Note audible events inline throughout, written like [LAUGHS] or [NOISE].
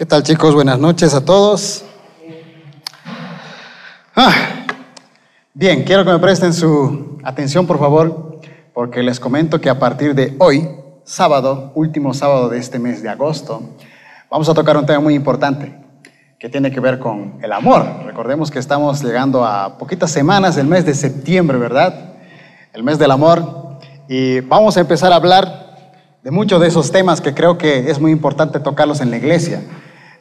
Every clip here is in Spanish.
¿Qué tal chicos? Buenas noches a todos. Ah, bien, quiero que me presten su atención por favor, porque les comento que a partir de hoy, sábado, último sábado de este mes de agosto, vamos a tocar un tema muy importante que tiene que ver con el amor. Recordemos que estamos llegando a poquitas semanas del mes de septiembre, ¿verdad? El mes del amor. Y vamos a empezar a hablar de muchos de esos temas que creo que es muy importante tocarlos en la iglesia.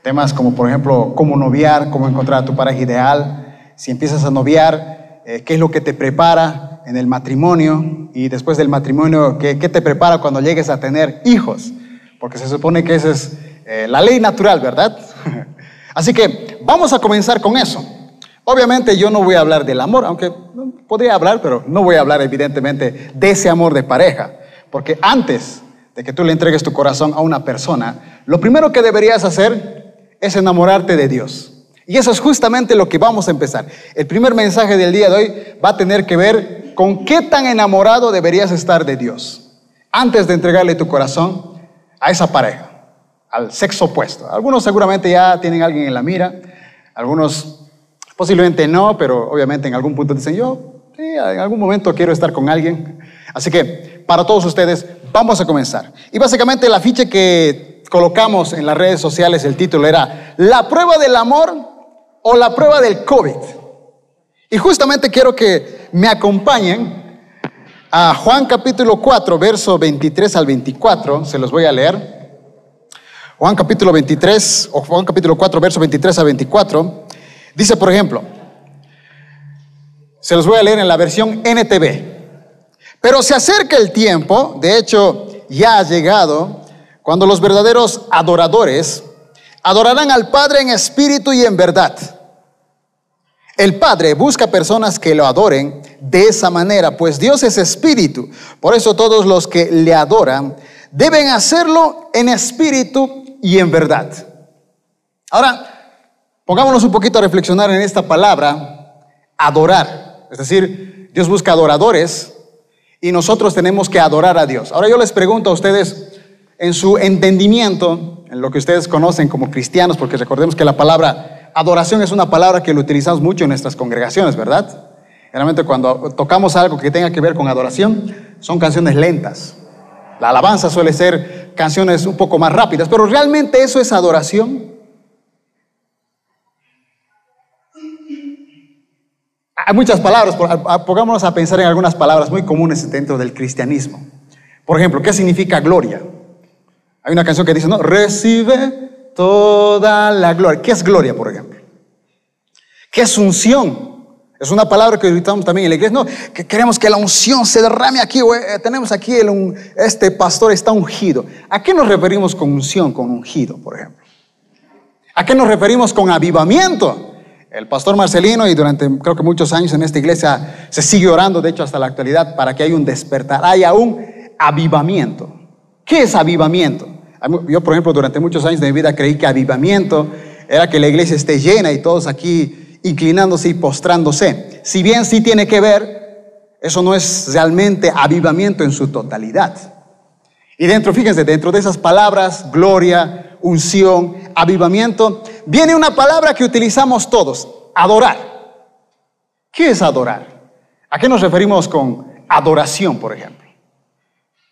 Temas como, por ejemplo, cómo noviar, cómo encontrar a tu pareja ideal, si empiezas a noviar, eh, qué es lo que te prepara en el matrimonio y después del matrimonio, qué, qué te prepara cuando llegues a tener hijos, porque se supone que esa es eh, la ley natural, ¿verdad? [LAUGHS] Así que vamos a comenzar con eso. Obviamente yo no voy a hablar del amor, aunque podría hablar, pero no voy a hablar evidentemente de ese amor de pareja, porque antes de que tú le entregues tu corazón a una persona, lo primero que deberías hacer es enamorarte de Dios. Y eso es justamente lo que vamos a empezar. El primer mensaje del día de hoy va a tener que ver con qué tan enamorado deberías estar de Dios antes de entregarle tu corazón a esa pareja, al sexo opuesto. Algunos seguramente ya tienen a alguien en la mira, algunos posiblemente no, pero obviamente en algún punto dicen yo, sí, en algún momento quiero estar con alguien. Así que para todos ustedes vamos a comenzar. Y básicamente la ficha que colocamos en las redes sociales, el título era La prueba del amor o la prueba del COVID. Y justamente quiero que me acompañen a Juan capítulo 4, verso 23 al 24, se los voy a leer. Juan capítulo 23, o Juan capítulo 4, verso 23 al 24, dice por ejemplo, se los voy a leer en la versión NTV. Pero se acerca el tiempo, de hecho ya ha llegado, cuando los verdaderos adoradores adorarán al Padre en espíritu y en verdad. El Padre busca personas que lo adoren de esa manera, pues Dios es espíritu. Por eso todos los que le adoran deben hacerlo en espíritu y en verdad. Ahora, pongámonos un poquito a reflexionar en esta palabra, adorar. Es decir, Dios busca adoradores y nosotros tenemos que adorar a Dios. Ahora yo les pregunto a ustedes, en su entendimiento, en lo que ustedes conocen como cristianos, porque recordemos que la palabra adoración es una palabra que lo utilizamos mucho en nuestras congregaciones, ¿verdad? Realmente cuando tocamos algo que tenga que ver con adoración, son canciones lentas. La alabanza suele ser canciones un poco más rápidas, pero realmente eso es adoración. Hay muchas palabras, pongámonos a pensar en algunas palabras muy comunes dentro del cristianismo. Por ejemplo, ¿qué significa gloria? Hay una canción que dice, no, recibe toda la gloria. ¿Qué es gloria, por ejemplo? ¿Qué es unción? Es una palabra que utilizamos también en la iglesia. No, que queremos que la unción se derrame aquí. Eh, tenemos aquí este pastor está ungido. ¿A qué nos referimos con unción, con ungido, por ejemplo? ¿A qué nos referimos con avivamiento? El pastor Marcelino y durante creo que muchos años en esta iglesia se sigue orando, de hecho hasta la actualidad, para que haya un despertar, haya un avivamiento. ¿Qué es avivamiento? Yo, por ejemplo, durante muchos años de mi vida creí que avivamiento era que la iglesia esté llena y todos aquí inclinándose y postrándose. Si bien sí tiene que ver, eso no es realmente avivamiento en su totalidad. Y dentro, fíjense, dentro de esas palabras, gloria, unción, avivamiento, viene una palabra que utilizamos todos, adorar. ¿Qué es adorar? ¿A qué nos referimos con adoración, por ejemplo?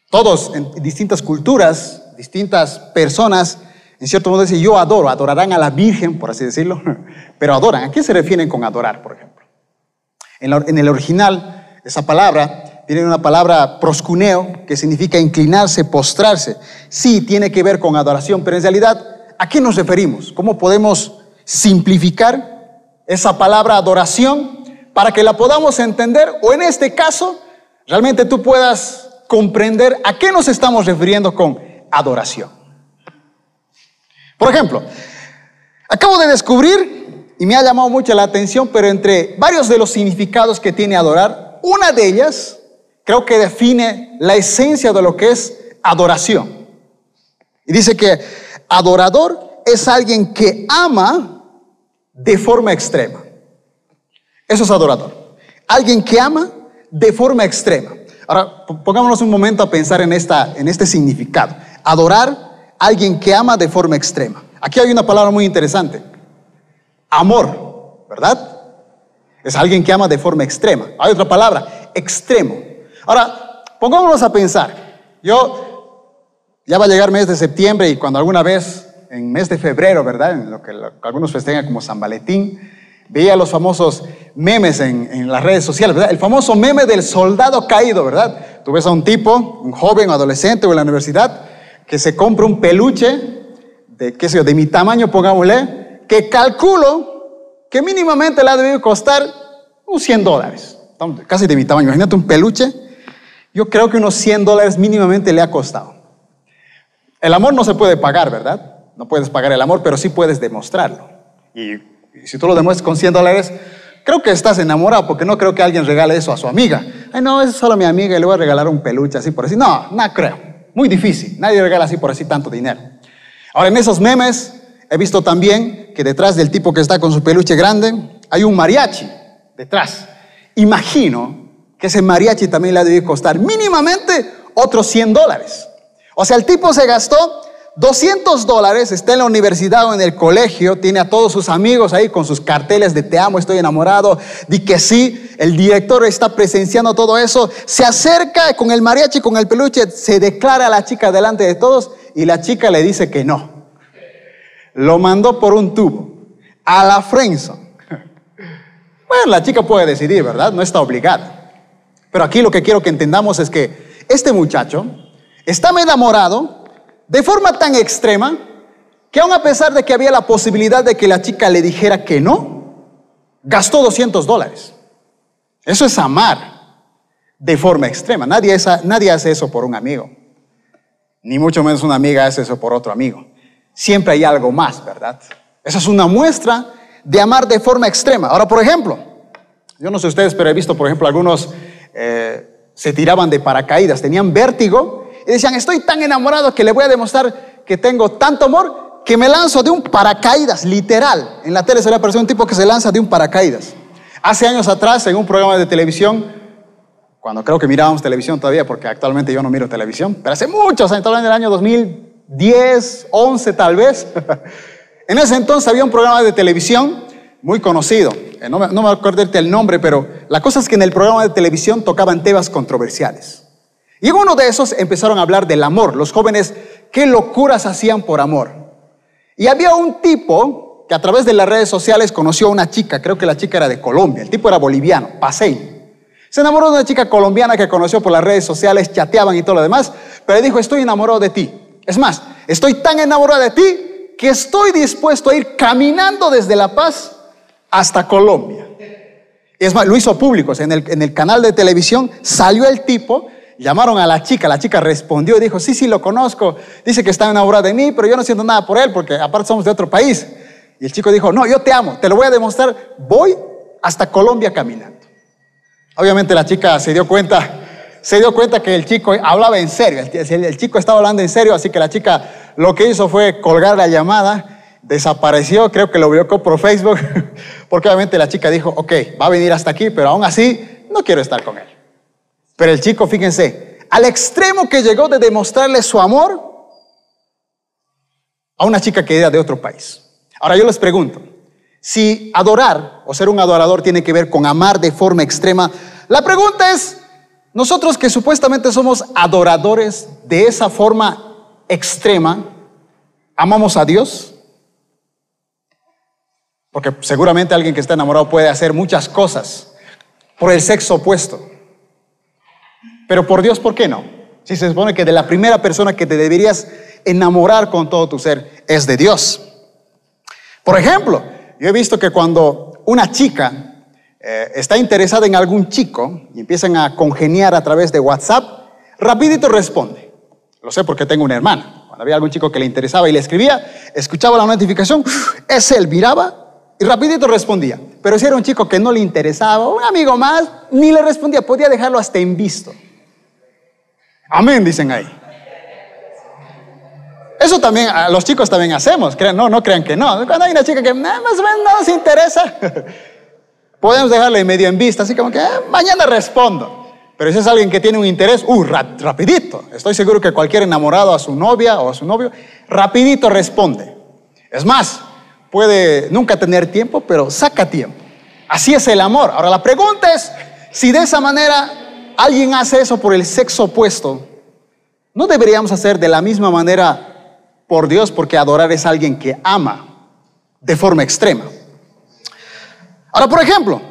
Todos en distintas culturas, distintas personas, en cierto modo dicen, yo adoro, adorarán a la Virgen, por así decirlo, [LAUGHS] pero adoran. ¿A qué se refieren con adorar, por ejemplo? En, el original, esa palabra viene una palabra proscuneo, que significa inclinarse, postrarse. Sí, tiene que ver con adoración, pero en realidad, ¿a qué nos referimos? ¿Cómo podemos simplificar esa palabra adoración para que la podamos entender o en este caso, realmente tú puedas comprender a qué nos estamos refiriendo con adoración. Por ejemplo, acabo de descubrir, y me ha llamado mucho la atención, pero entre varios de los significados que tiene adorar, una de ellas creo que define la esencia de lo que es adoración. Y dice que adorador es alguien que ama de forma extrema. Eso es adorador. Alguien que ama de forma extrema. Ahora, pongámonos un momento a pensar en, esta, en este significado. Adorar a alguien que ama de forma extrema. Aquí hay una palabra muy interesante. Amor, ¿verdad? Es alguien que ama de forma extrema. Hay otra palabra, extremo. Ahora, pongámonos a pensar. Yo, ya va a llegar mes de septiembre y cuando alguna vez, en mes de febrero, ¿verdad? En lo que, algunos festejan como San Valentín, veía los famosos memes en, en, las redes sociales, ¿verdad? El famoso meme del soldado caído, ¿verdad? Tú ves a un tipo, un joven, adolescente o en la universidad, que se compra un peluche de, qué sé yo, de mi tamaño, pongámosle, que calculo que mínimamente le ha debido costar unos 100 dólares, casi de mi tamaño. Imagínate un peluche, yo creo que unos 100 dólares mínimamente le ha costado. El amor no se puede pagar, ¿verdad? No puedes pagar el amor, pero sí puedes demostrarlo. Y, si tú lo demuestras con 100 dólares, creo que estás enamorado, porque no creo que alguien regale eso a su amiga. Ay, no, es solo mi amiga y le voy a regalar un peluche así por así. No, no creo. Muy difícil. Nadie regala así por así tanto dinero. Ahora, en esos memes he visto también que detrás del tipo que está con su peluche grande hay un mariachi detrás. Imagino que ese mariachi también le debe costar mínimamente otros 100 dólares. O sea, el tipo se gastó 200 dólares, está en la universidad o en el colegio, tiene a todos sus amigos ahí con sus carteles de te amo, estoy enamorado, di que sí, el director está presenciando todo eso, se acerca con el mariachi, con el peluche, se declara a la chica delante de todos y la chica le dice que no. Lo mandó por un tubo a la Frenson. Bueno, la chica puede decidir, ¿verdad? No está obligada. Pero aquí lo que quiero que entendamos es que este muchacho estaba enamorado de forma tan extrema que aun a pesar de que había la posibilidad de que la chica le dijera que no, gastó 200 dólares. Eso es amar de forma extrema. Nadie, hace eso por un amigo ni mucho menos una amiga hace eso por otro amigo. Siempre hay algo más, ¿verdad? Esa es una muestra de amar de forma extrema. Ahora, por ejemplo, yo no sé ustedes, pero he visto, por ejemplo, algunos eh, se tiraban de paracaídas, tenían vértigo y decían, estoy tan enamorado que le voy a demostrar que tengo tanto amor que me lanzo de un paracaídas, literal. En la tele se le apareció un tipo que se lanza de un paracaídas. Hace años atrás, en un programa de televisión, cuando creo que mirábamos televisión todavía, porque actualmente yo no miro televisión, pero hace muchos años, en el año 2010, 11 tal vez. [LAUGHS] en ese entonces había un programa de televisión muy conocido, eh, no me, no me acuerdo el nombre, pero la cosa es que en el programa de televisión tocaban temas controversiales. Y en uno de esos empezaron a hablar del amor, los jóvenes, qué locuras hacían por amor. Y había un tipo que a través de las redes sociales conoció a una chica, creo que la chica era de Colombia, el tipo era boliviano, Pasein. Se enamoró de una chica colombiana que conoció por las redes sociales, chateaban y todo lo demás, pero dijo, estoy enamorado de ti. Es más, estoy tan enamorado de ti que estoy dispuesto a ir caminando desde La Paz hasta Colombia. Es más, lo hizo público, en, el, en el canal de televisión salió el tipo, llamaron a la chica, la chica respondió y dijo, sí, sí, lo conozco, dice que está enamorado de mí, pero yo no siento nada por él porque aparte somos de otro país. Y el chico dijo, no, yo te amo, te lo voy a demostrar, voy hasta Colombia caminando. Obviamente la chica se dio cuenta, se dio cuenta que el chico hablaba en serio, el, chico estaba hablando en serio, así que la chica lo que hizo fue colgar la llamada, desapareció, creo que lo vio por Facebook, [LAUGHS] porque obviamente la chica dijo, ok, va a venir hasta aquí, pero aún así no quiero estar con él. Pero el chico, fíjense, al extremo que llegó de demostrarle su amor a una chica que era de otro país. Ahora yo les pregunto, si adorar o ser un adorador tiene que ver con amar de forma extrema, la pregunta es, nosotros que supuestamente somos adoradores de esa forma extrema, ¿amamos a Dios? Porque seguramente alguien que está enamorado puede hacer muchas cosas por el sexo opuesto. Pero por Dios, ¿por qué no? Si se supone que de la primera persona que te deberías enamorar con todo tu ser es de Dios. Por ejemplo, yo he visto que cuando una chica eh, está interesada en algún chico y empiezan a congeniar a través de WhatsApp, rapidito responde. Lo sé porque tengo una hermana. Cuando había algún chico que le interesaba y le escribía, escuchaba la notificación, es él, miraba y rapidito respondía. Pero si era un chico que no le interesaba, un amigo más, ni le respondía, podía dejarlo hasta en visto. Amén, dicen ahí. Eso también, los chicos también hacemos, crean, no, no crean que no. Cuando hay una chica que más o menos no nos interesa, [LAUGHS] podemos dejarle medio en vista, así como que ah, mañana respondo. Pero si es alguien que tiene un interés, uh, rapidito. Estoy seguro que cualquier enamorado a su novia o a su novio, rapidito responde. Es más, puede nunca tener tiempo, pero saca tiempo. Así es el amor. Ahora la pregunta es, si de esa manera alguien hace eso por el sexo opuesto, ¿no deberíamos hacer de la misma manera por Dios? Porque adorar es alguien que ama de forma extrema. Ahora, por ejemplo,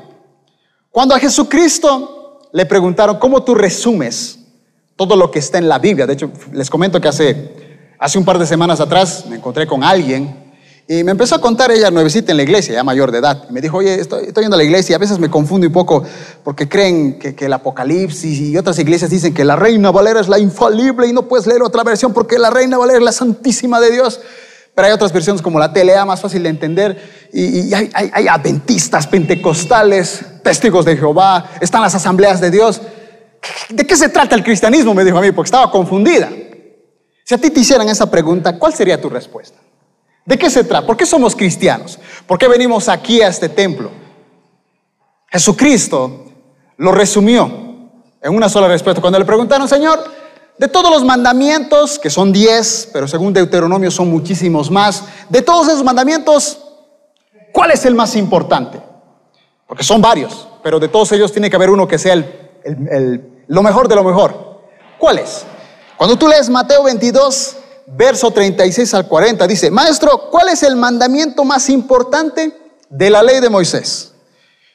cuando a Jesucristo le preguntaron, ¿cómo tú resumes todo lo que está en la Biblia? De hecho, les comento que hace, hace un par de semanas atrás me encontré con alguien y me empezó a contar ella nuevecita en la iglesia, ya mayor de edad. Y me dijo, oye, estoy, estoy yendo a la iglesia y a veces me confundo un poco porque creen que, que, el Apocalipsis y otras iglesias dicen que la Reina Valera es la infalible y no puedes leer otra versión porque la Reina Valera es la Santísima de Dios. Pero hay otras versiones como la TLA, más fácil de entender. Y, hay, hay, hay adventistas, pentecostales, testigos de Jehová, están las asambleas de Dios. ¿De qué se trata el cristianismo? Me dijo a mí, porque estaba confundida. Si a ti te hicieran esa pregunta, ¿cuál sería tu respuesta? ¿De qué se trata? ¿Por qué somos cristianos? ¿Por qué venimos aquí a este templo? Jesucristo lo resumió en una sola respuesta. Cuando le preguntaron, Señor, de todos los mandamientos, que son diez, pero según Deuteronomio son muchísimos más, de todos esos mandamientos, ¿cuál es el más importante? Porque son varios, pero de todos ellos tiene que haber uno que sea el, el, el, lo mejor de lo mejor. ¿Cuál es? Cuando tú lees Mateo 22, verso 36 al 40, dice, Maestro, ¿cuál es el mandamiento más importante de la ley de Moisés?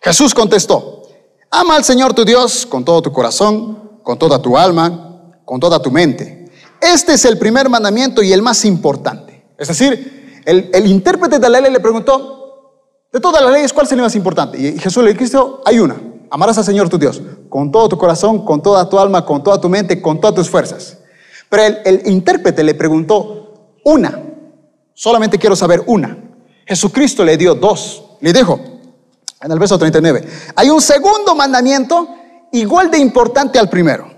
Jesús contestó, ama al Señor tu Dios con todo tu corazón, con toda tu alma, con toda tu mente. Este es el primer mandamiento y el más importante. Es decir, el, el intérprete de la ley le preguntó, de todas las leyes, ¿cuál es el más importante? Y Jesús le dijo, hay una, amarás al Señor tu Dios con todo tu corazón, con toda tu alma, con toda tu mente, con todas tus fuerzas. Pero el, intérprete le preguntó una, solamente quiero saber una. Jesucristo le dio dos. Le dijo, en el verso 39, hay un segundo mandamiento igual de importante al primero.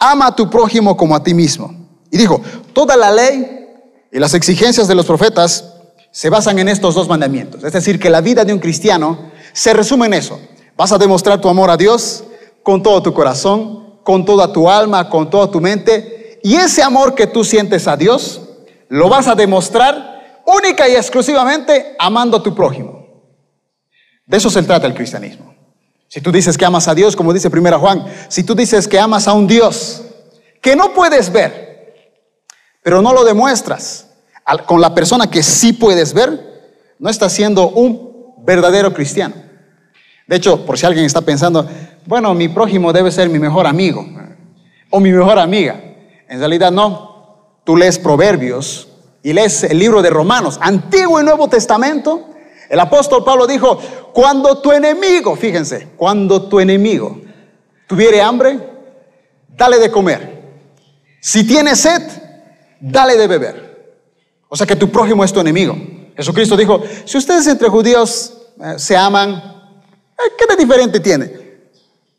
Ama a tu prójimo como a ti mismo. Y dijo, toda la ley y las exigencias de los profetas se basan en estos dos mandamientos. Es decir, que la vida de un cristiano se resume en eso. Vas a demostrar tu amor a Dios con todo tu corazón, con toda tu alma, con toda tu mente. Y ese amor que tú sientes a Dios, lo vas a demostrar única y exclusivamente amando a tu prójimo. De eso se trata el cristianismo. Si tú dices que amas a Dios, como dice primera Juan, si tú dices que amas a un Dios que no puedes ver, pero no lo demuestras con la persona que sí puedes ver, no estás siendo un verdadero cristiano. De hecho, por si alguien está pensando, bueno, mi prójimo debe ser mi mejor amigo o mi mejor amiga. En realidad no. Tú lees Proverbios y lees el libro de Romanos, Antiguo y Nuevo Testamento. El apóstol Pablo dijo, cuando tu enemigo, fíjense, cuando tu enemigo tuviere hambre, dale de comer. Si tiene sed, dale de beber. O sea que tu prójimo es tu enemigo. Jesucristo dijo, si ustedes entre judíos eh, se aman, eh, ¿qué de diferente tiene?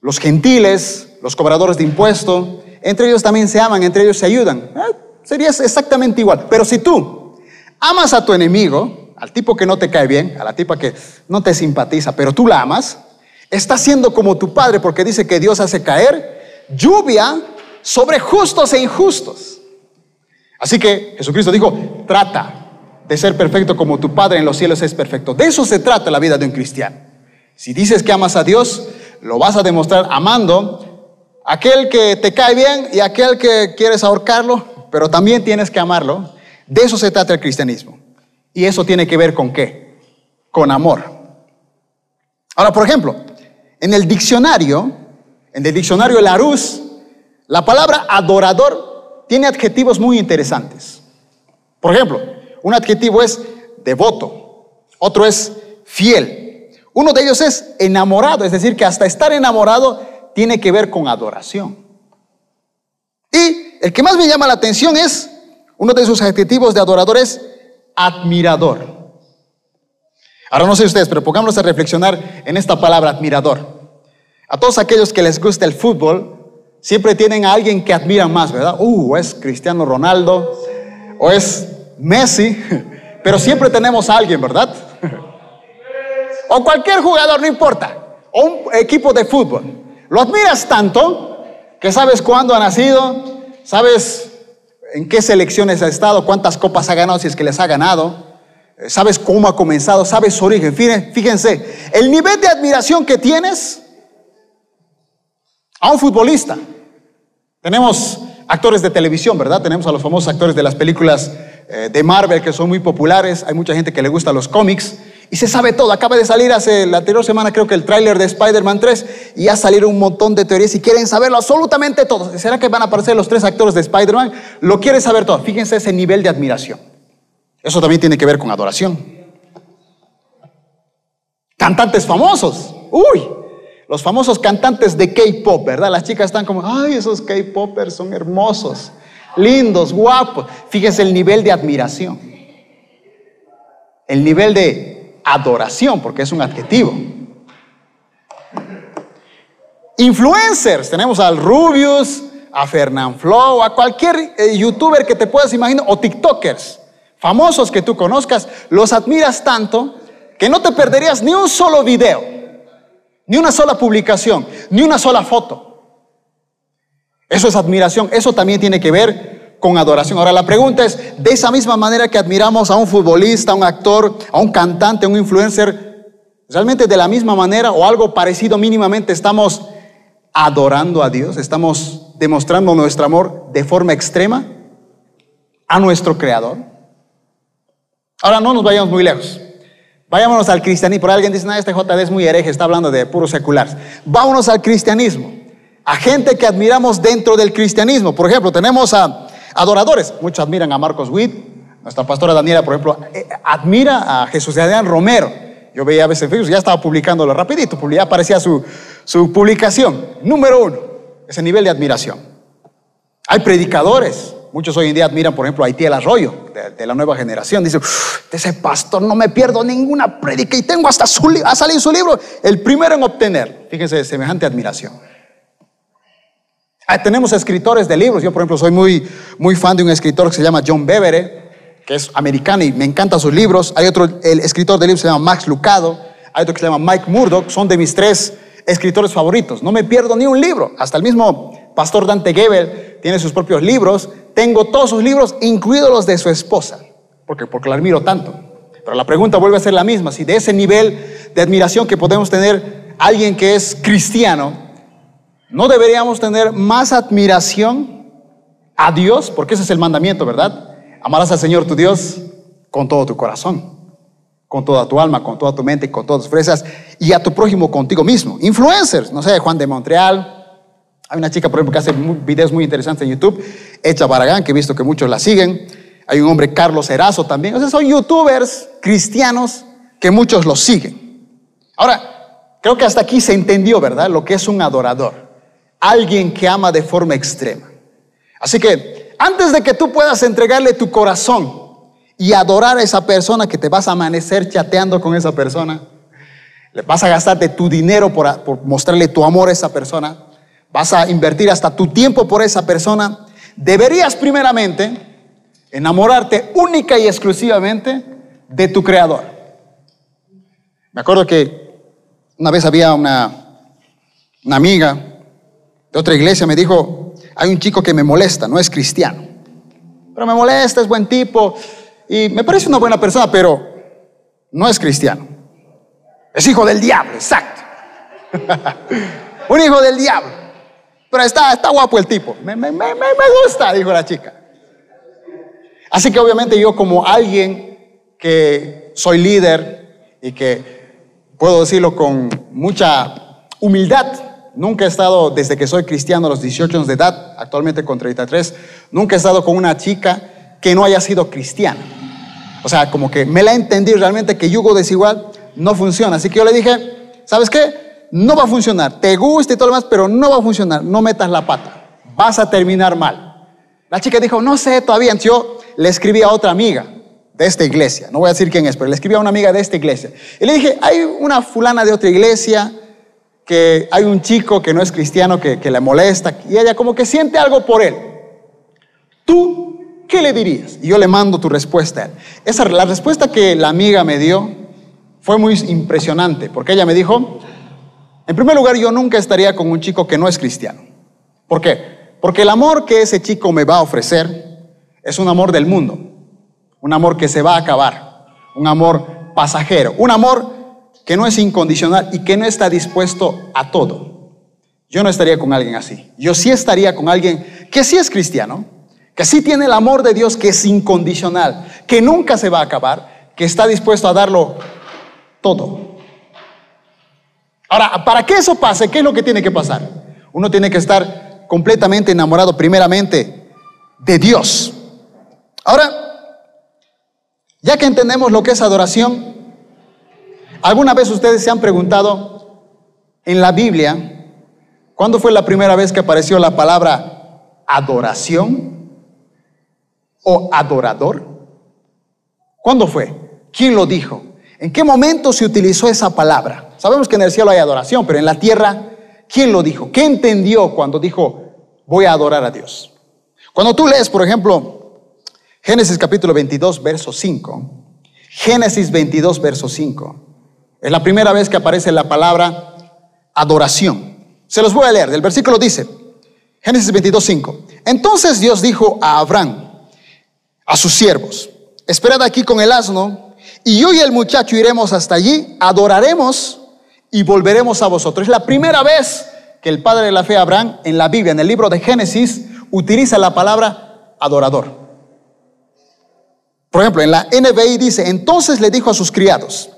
Los gentiles, los cobradores de impuestos, entre ellos también se aman, entre ellos se ayudan. Eh, sería exactamente igual. Pero si tú amas a tu enemigo, al tipo que no te cae bien, a la tipa que no te simpatiza, pero tú la amas, estás siendo como tu padre porque dice que Dios hace caer lluvia sobre justos e injustos. Así que Jesucristo dijo, trata de ser perfecto como tu Padre en los cielos es perfecto. De eso se trata la vida de un cristiano. Si dices que amas a Dios, lo vas a demostrar amando aquel que te cae bien y aquel que quieres ahorcarlo, pero también tienes que amarlo. De eso se trata el cristianismo. Y eso tiene que ver con qué? Con amor. Ahora, por ejemplo, en el diccionario, en el diccionario Larousse, la palabra adorador tiene adjetivos muy interesantes. Por ejemplo, un adjetivo es devoto, otro es fiel, uno de ellos es enamorado, es decir, que hasta estar enamorado tiene que ver con adoración. Y el que más me llama la atención es, uno de sus adjetivos de adorador es admirador. Ahora no sé ustedes, pero pongámonos a reflexionar en esta palabra admirador. A todos aquellos que les gusta el fútbol, siempre tienen a alguien que admiran más, ¿verdad? Uh, es Cristiano Ronaldo o es Messi, [LAUGHS] pero siempre tenemos a alguien, ¿verdad? O cualquier jugador, no importa, o un equipo de fútbol, lo admiras tanto que sabes cuándo ha nacido, sabes en qué selecciones ha estado, cuántas copas ha ganado, si es que les ha ganado, eh, sabes cómo ha comenzado, sabes su origen. Fíjense, el nivel de admiración que tienes a un futbolista. Tenemos actores de televisión, ¿verdad? Tenemos a los famosos actores de las películas eh, de Marvel que son muy populares. Hay mucha gente que le gusta los cómics y se sabe todo. Acaba de salir hace la anterior semana, creo que el tráiler de Spider-Man 3 y ya salieron un montón de teorías y quieren saberlo absolutamente todo. ¿Será que van a aparecer los tres actores de Spider-Man? Lo quieren saber todo. Fíjense ese nivel de admiración. Eso también tiene que ver con adoración. Cantantes famosos. Uy, los famosos cantantes de K-pop, ¿verdad? Las chicas están como, ay, esos K-popers son hermosos, lindos, guapos. Fíjense el nivel de admiración. El nivel de adoración, porque es un adjetivo. Influencers, tenemos al Rubius, a Fernand Flow, a cualquier eh, youtuber que te puedas imaginar, o TikTokers, famosos que tú conozcas, los admiras tanto que no te perderías ni un solo video ni una sola publicación, ni una sola foto. Eso es admiración, eso también tiene que ver con adoración. Ahora la pregunta es, de esa misma manera que admiramos a un futbolista, a un actor, a un cantante, a un influencer, realmente de la misma manera o algo parecido mínimamente estamos adorando a Dios, estamos demostrando nuestro amor de forma extrema a nuestro Creador. Ahora no nos vayamos muy lejos. Vayámonos al cristianismo. Por alguien dice, no, este JD es muy hereje, está hablando de puro secular. Vámonos al cristianismo. A gente que admiramos dentro del cristianismo. Por ejemplo, tenemos a adoradores. Muchos admiran a Marcos Witt. Nuestra pastora Daniela, por ejemplo, eh, admira a Jesús de Adrián Romero. Yo veía a veces en Facebook, ya estaba publicándolo rapidito, ya aparecía su, su publicación. Número uno, ese nivel de admiración. Hay predicadores Muchos hoy en día admiran, por ejemplo, a Haití el Arroyo, de, la nueva generación. Dice, ese pastor no me pierdo ninguna predica y tengo hasta su, ha salido su libro, el primero en obtener. Fíjense, semejante admiración. Ah, tenemos escritores de libros. Yo, por ejemplo, soy muy, muy fan de un escritor que se llama John Bevere, que es americano y me encantan sus libros. Hay otro, el escritor de libros se llama Max Lucado. Hay otro que se llama Mike Murdoch. Son de mis tres escritores favoritos. No me pierdo ni un libro. Hasta el mismo pastor Dante Gebel tiene sus propios libros. Tengo todos sus libros, incluidos los de su esposa, porque, porque la admiro tanto. Pero la pregunta vuelve a ser la misma, si de ese nivel de admiración que podemos tener alguien que es cristiano, ¿no deberíamos tener más admiración a Dios? Porque ese es el mandamiento, ¿verdad? Amarás al Señor tu Dios con todo tu corazón, con toda tu alma, con toda tu mente, con todas tus fuerzas, y a tu prójimo contigo mismo. Influencers, no sé, Juan de Montreal, hay una chica, por ejemplo, que hace videos muy interesantes en YouTube, Echa Baragán, que he visto que muchos la siguen. Hay un hombre, Carlos Erazo, también. O sea, son youtubers cristianos que muchos los siguen. Ahora, creo que hasta aquí se entendió, ¿verdad? Lo que es un adorador. Alguien que ama de forma extrema. Así que, antes de que tú puedas entregarle tu corazón y adorar a esa persona que te vas a amanecer chateando con esa persona, le vas a gastarte tu dinero por, mostrarle tu amor a esa persona, vas a invertir hasta tu tiempo por esa persona, deberías primeramente enamorarte única y exclusivamente de tu creador. Me acuerdo que una vez había una amiga de otra iglesia, me dijo, hay un chico que me molesta, no es cristiano, pero me molesta, es buen tipo y me parece una buena persona, pero no es cristiano. Es hijo del diablo, exacto. [LAUGHS] un hijo del diablo. Pero está, guapo el tipo. Me, me, me, me gusta, dijo la chica. Así que obviamente yo como alguien que soy líder y que puedo decirlo con mucha humildad, nunca he estado, desde que soy cristiano a los 18 años de edad, actualmente con 33, nunca he estado con una chica que no haya sido cristiana. O sea, como que me la he entendido realmente que yugo desigual no funciona. Así que yo le dije, ¿sabes qué? no va a funcionar. Te gusta y todo lo demás, pero no va a funcionar. No metas la pata. Vas a terminar mal. La chica dijo, no sé todavía. yo le escribí a otra amiga de esta iglesia. No voy a decir quién es, pero le escribí a una amiga de esta iglesia. Y le dije, hay una fulana de otra iglesia que hay un chico que no es cristiano que, le molesta y ella como que siente algo por él. ¿Tú qué le dirías? Y yo le mando tu respuesta. Esa, la respuesta que la amiga me dio fue muy impresionante porque ella me dijo, en primer lugar, yo nunca estaría con un chico que no es cristiano. ¿Por qué? Porque el amor que ese chico me va a ofrecer es un amor del mundo, un amor que se va a acabar, un amor pasajero, un amor que no es incondicional y que no está dispuesto a todo. Yo no estaría con alguien así. Yo sí estaría con alguien que sí es cristiano, que sí tiene el amor de Dios que es incondicional, que nunca se va a acabar, que está dispuesto a darlo todo. Ahora, para que eso pase, ¿qué es lo que tiene que pasar? Uno tiene que estar completamente enamorado primeramente de Dios. Ahora, ya que entendemos lo que es adoración, ¿alguna vez ustedes se han preguntado en la Biblia cuándo fue la primera vez que apareció la palabra adoración o adorador? ¿Cuándo fue? ¿Quién lo dijo? ¿En qué momento se utilizó esa palabra? Sabemos que en el cielo hay adoración, pero en la tierra, ¿quién lo dijo? ¿Qué entendió cuando dijo, voy a adorar a Dios? Cuando tú lees, por ejemplo, Génesis capítulo 22, verso 5, Génesis 22, verso 5, es la primera vez que aparece la palabra adoración. Se los voy a leer, el versículo dice, Génesis 22, 5, entonces Dios dijo a Abraham, a sus siervos, esperad aquí con el asno, y yo y el muchacho iremos hasta allí, adoraremos y volveremos a vosotros. Es la primera vez que el padre de la fe, Abraham, en la Biblia, en el libro de Génesis, utiliza la palabra adorador. Por ejemplo, en la NBI dice, entonces le dijo a sus criados,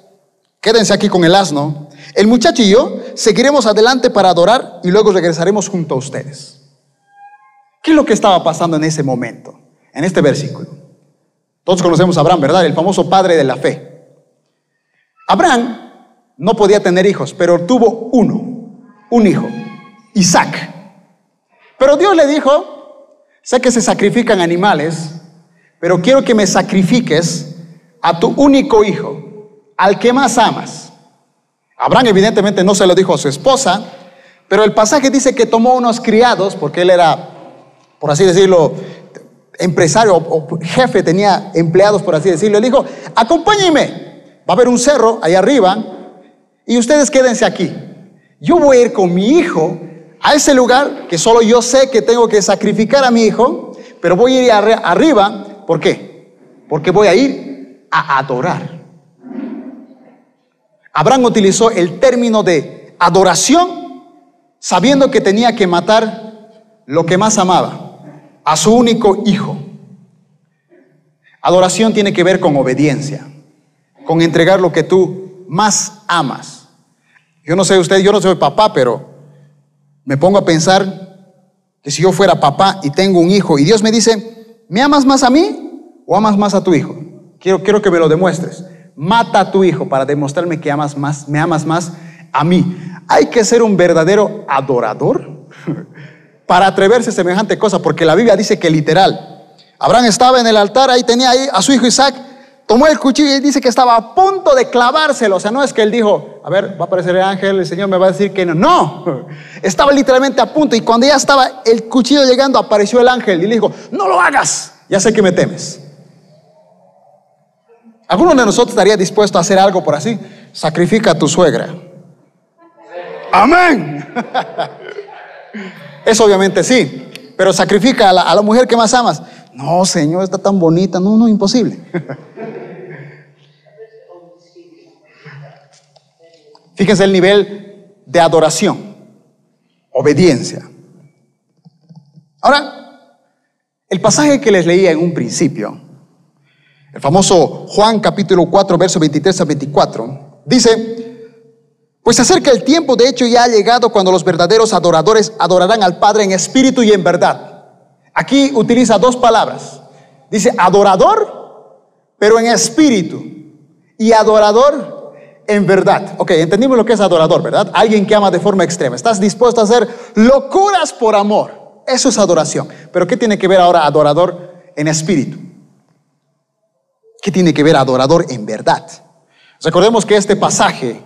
quédense aquí con el asno, el muchacho y yo seguiremos adelante para adorar y luego regresaremos junto a ustedes. ¿Qué es lo que estaba pasando en ese momento, en este versículo? Todos conocemos a Abraham, ¿verdad? El famoso padre de la fe. Abraham no podía tener hijos, pero tuvo uno, un hijo, Isaac. Pero Dios le dijo, sé que se sacrifican animales, pero quiero que me sacrifiques a tu único hijo, al que más amas. Abraham evidentemente no se lo dijo a su esposa, pero el pasaje dice que tomó unos criados, porque él era, por así decirlo, empresario o jefe, tenía empleados, por así decirlo. Le dijo, acompáñenme, va a haber un cerro ahí arriba, y ustedes quédense aquí. Yo voy a ir con mi hijo a ese lugar que solo yo sé que tengo que sacrificar a mi hijo, pero voy a ir arriba. ¿Por qué? Porque voy a ir a adorar. Abraham utilizó el término de adoración sabiendo que tenía que matar lo que más amaba, a su único hijo. Adoración tiene que ver con obediencia, con entregar lo que tú más amas. Yo no sé usted, yo no soy papá, pero me pongo a pensar que si yo fuera papá y tengo un hijo y Dios me dice, ¿me amas más a mí o amas más a tu hijo? Quiero, quiero que me lo demuestres. Mata a tu hijo para demostrarme que amas más, me amas más a mí. Hay que ser un verdadero adorador [LAUGHS] para atreverse a semejante cosa, porque la Biblia dice que literal, Abraham estaba en el altar, ahí tenía ahí a su hijo Isaac, tomó el cuchillo y dice que estaba a punto de clavárselo. O sea, no es que él dijo, a ver, va a aparecer el ángel, el Señor me va a decir que no. No, [LAUGHS] estaba literalmente a punto. Y cuando ya estaba el cuchillo llegando, apareció el ángel y le dijo, no lo hagas, ya sé que me temes. ¿Alguno de nosotros estaría dispuesto a hacer algo por así? Sacrifica a tu suegra. Amén. [LAUGHS] Eso obviamente sí, pero sacrifica a la, a la mujer que más amas. No, Señor, está tan bonita. No, no, imposible. [LAUGHS] Fíjense el nivel de adoración, obediencia. Ahora, el pasaje que les leía en un principio, el famoso Juan capítulo 4, verso 23 a 24, dice, pues acerca el tiempo, de hecho ya ha llegado cuando los verdaderos adoradores adorarán al Padre en espíritu y en verdad. Aquí utiliza dos palabras. Dice adorador, pero en espíritu. Y adorador en verdad. Ok, entendimos lo que es adorador, ¿verdad? Alguien que ama de forma extrema. Estás dispuesto a hacer locuras por amor. Eso es adoración. Pero ¿qué tiene que ver ahora adorador en espíritu? ¿Qué tiene que ver adorador en verdad? Recordemos que este pasaje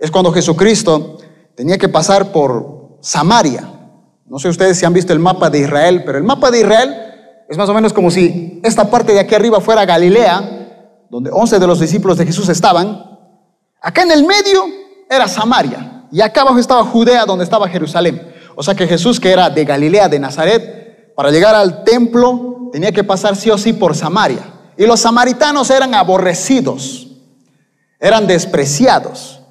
es cuando Jesucristo tenía que pasar por Samaria. No sé ustedes si han visto el mapa de Israel, pero el mapa de Israel es más o menos como si esta parte de aquí arriba fuera Galilea, donde 11 de los discípulos de Jesús estaban. Acá en el medio era Samaria y acá abajo estaba Judea, donde estaba Jerusalén. O sea que Jesús, que era de Galilea, de Nazaret, para llegar al templo tenía que pasar sí o sí por Samaria. Y los samaritanos eran aborrecidos, eran despreciados.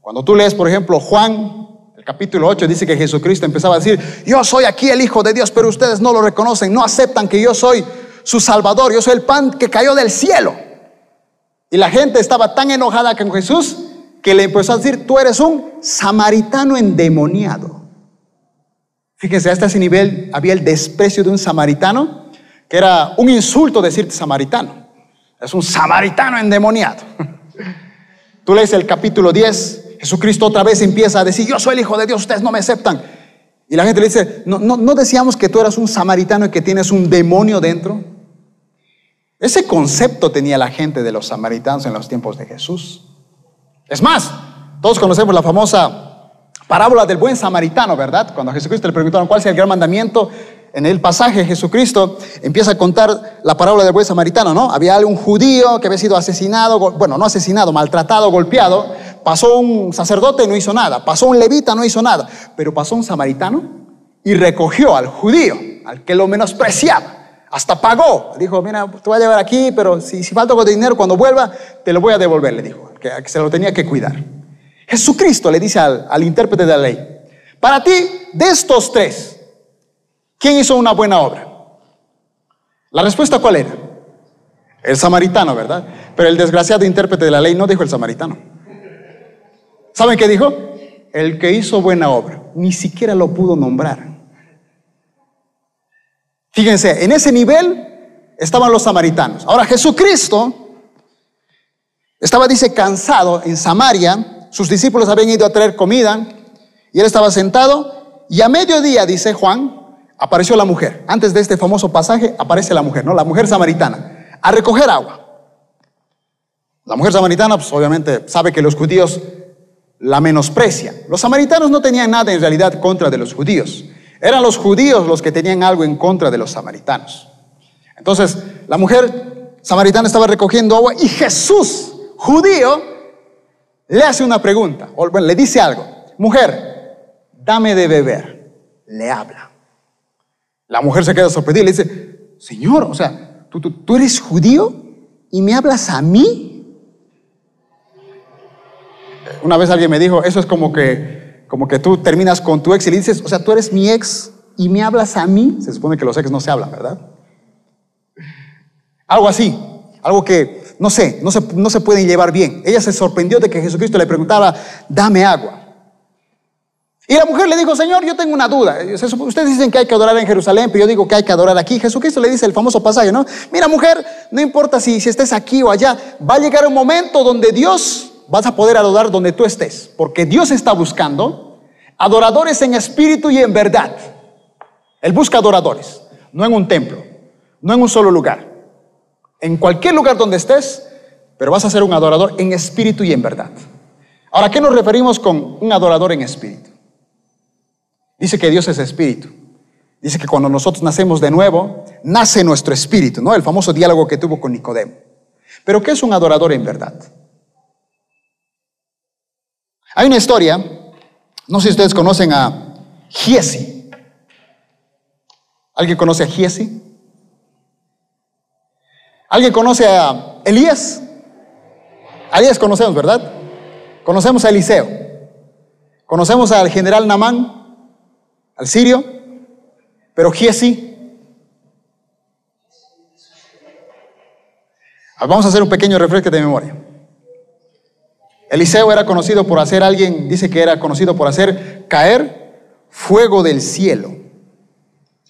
Cuando tú lees, por ejemplo, Juan, el capítulo 8, dice que Jesucristo empezaba a decir, yo soy aquí el Hijo de Dios, pero ustedes no lo reconocen, no aceptan que yo soy su Salvador, yo soy el pan que cayó del cielo. Y la gente estaba tan enojada con Jesús que le empezó a decir, tú eres un samaritano endemoniado. Fíjense, hasta ese nivel había el desprecio de un samaritano, que era un insulto decirte samaritano. Es un samaritano endemoniado. [LAUGHS] Tú lees el capítulo 10, Jesucristo otra vez empieza a decir, yo soy el Hijo de Dios, ustedes no me aceptan. Y la gente le dice, no, no, no decíamos que tú eras un samaritano y que tienes un demonio dentro. Ese concepto tenía la gente de los samaritanos en los tiempos de Jesús. Es más, todos conocemos la famosa parábola del buen samaritano, ¿verdad? Cuando a Jesucristo le preguntaron cuál es el gran mandamiento, en el pasaje Jesucristo empieza a contar la parábola del buen samaritano, ¿no? Había un judío que había sido asesinado, bueno, no asesinado, maltratado, golpeado, pasó un sacerdote y no hizo nada, pasó un levita, no hizo nada, pero pasó un samaritano y recogió al judío, al que lo menospreciaba. Hasta pagó. Dijo, mira, te voy a llevar aquí, pero si, si falta de dinero, cuando vuelva, te lo voy a devolver, le dijo, que, se lo tenía que cuidar. Jesucristo le dice al, intérprete de la ley, para ti, de estos tres, ¿quién hizo una buena obra? La respuesta cuál era? El samaritano, ¿verdad? Pero el desgraciado intérprete de la ley no dijo el samaritano. ¿Saben qué dijo? El que hizo buena obra. Ni siquiera lo pudo nombrar. Fíjense, en ese nivel estaban los samaritanos. Ahora Jesucristo estaba, dice, cansado en Samaria sus discípulos habían ido a traer comida y él estaba sentado y a mediodía, dice Juan, apareció la mujer. Antes de este famoso pasaje aparece la mujer, ¿no? La mujer samaritana, a recoger agua. La mujer samaritana, pues obviamente sabe que los judíos la menosprecian. Los samaritanos no tenían nada en realidad contra de los judíos. Eran los judíos los que tenían algo en contra de los samaritanos. Entonces, la mujer samaritana estaba recogiendo agua y Jesús, judío, le hace una pregunta, o bueno, le dice algo. Mujer, dame de beber. Le habla. La mujer se queda sorprendida y le dice, Señor, o sea, ¿tú, tú, eres judío y me hablas a mí? Una vez alguien me dijo, eso es como que, como que tú terminas con tu ex y le dices, o sea, tú eres mi ex y me hablas a mí. Se supone que los ex no se hablan, ¿verdad? Algo así, algo que no sé, no se, no se pueden llevar bien. Ella se sorprendió de que Jesucristo le preguntaba, dame agua. Y la mujer le dijo, Señor, yo tengo una duda. Ustedes dicen que hay que adorar en Jerusalén, pero yo digo que hay que adorar aquí. Jesucristo le dice el famoso pasaje, ¿no? Mira, mujer, no importa si, si estés aquí o allá, va a llegar un momento donde Dios vas a poder adorar donde tú estés, porque Dios está buscando adoradores en espíritu y en verdad. Él busca adoradores, no en un templo, no en un solo lugar en cualquier lugar donde estés, pero vas a ser un adorador en espíritu y en verdad. Ahora, ¿qué nos referimos con un adorador en espíritu? Dice que Dios es espíritu. Dice que cuando nosotros nacemos de nuevo, nace nuestro espíritu, ¿no? El famoso diálogo que tuvo con Nicodemo. Pero ¿qué es un adorador en verdad? Hay una historia, no sé si ustedes conocen a Giesi. ¿Alguien conoce a Giesi? ¿Alguien conoce a Elías? A Elías conocemos, ¿verdad? Conocemos a Eliseo. Conocemos al general Namán, al sirio, pero Giesi. Ah, vamos a hacer un pequeño refresco de memoria. Eliseo era conocido por hacer, alguien dice que era conocido por hacer caer fuego del cielo.